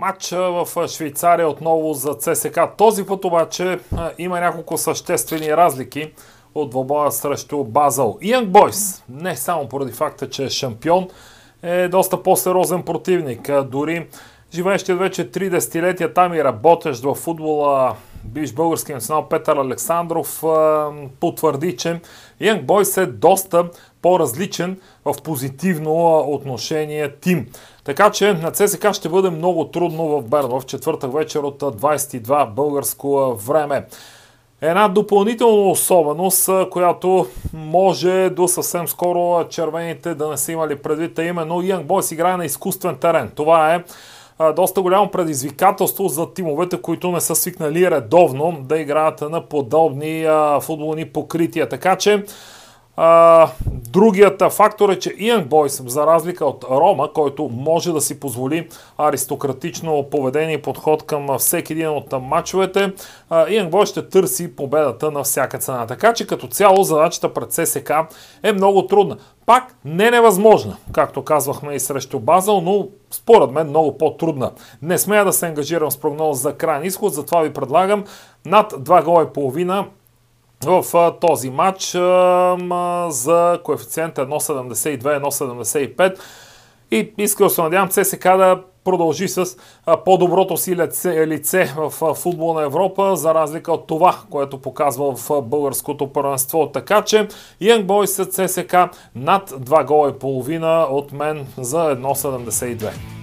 Матч в Швейцария отново за ЦСК. Този път обаче има няколко съществени разлики от двобоя срещу Базъл. Янг Бойс, не само поради факта, че е шампион, е доста по-сериозен противник. Дори живеещият вече три десетилетия там и работещ в футбола бивш български национал Петър Александров потвърди, че Янг Бойс е доста по-различен в позитивно отношение тим. Така че на ЦСКА ще бъде много трудно в Берн в четвъртък вечер от 22 българско време. Една допълнителна особеност, която може до съвсем скоро червените да не са имали предвид, а именно Янг Бойс играе на изкуствен терен. Това е доста голямо предизвикателство за тимовете, които не са свикнали редовно да играят на подобни футболни покрития. Така че а, другият фактор е, че Иан Бойс, за разлика от Рома, който може да си позволи аристократично поведение и подход към всеки един от матчовете, Иан Бойс ще търси победата на всяка цена. Така че като цяло задачата пред ССК е много трудна. Пак не невъзможна, както казвахме и срещу Базъл, но според мен много по-трудна. Не смея да се ангажирам с прогноз за крайен изход, затова ви предлагам над 2 гола и половина в този матч за коефициент 1,72-1,75 и искам да се надявам ЦСК да продължи с по-доброто си лице в футбол на Европа, за разлика от това, което показва в българското първенство. Така че Young Boys ЦСК над 2 гола и половина от мен за 1,72.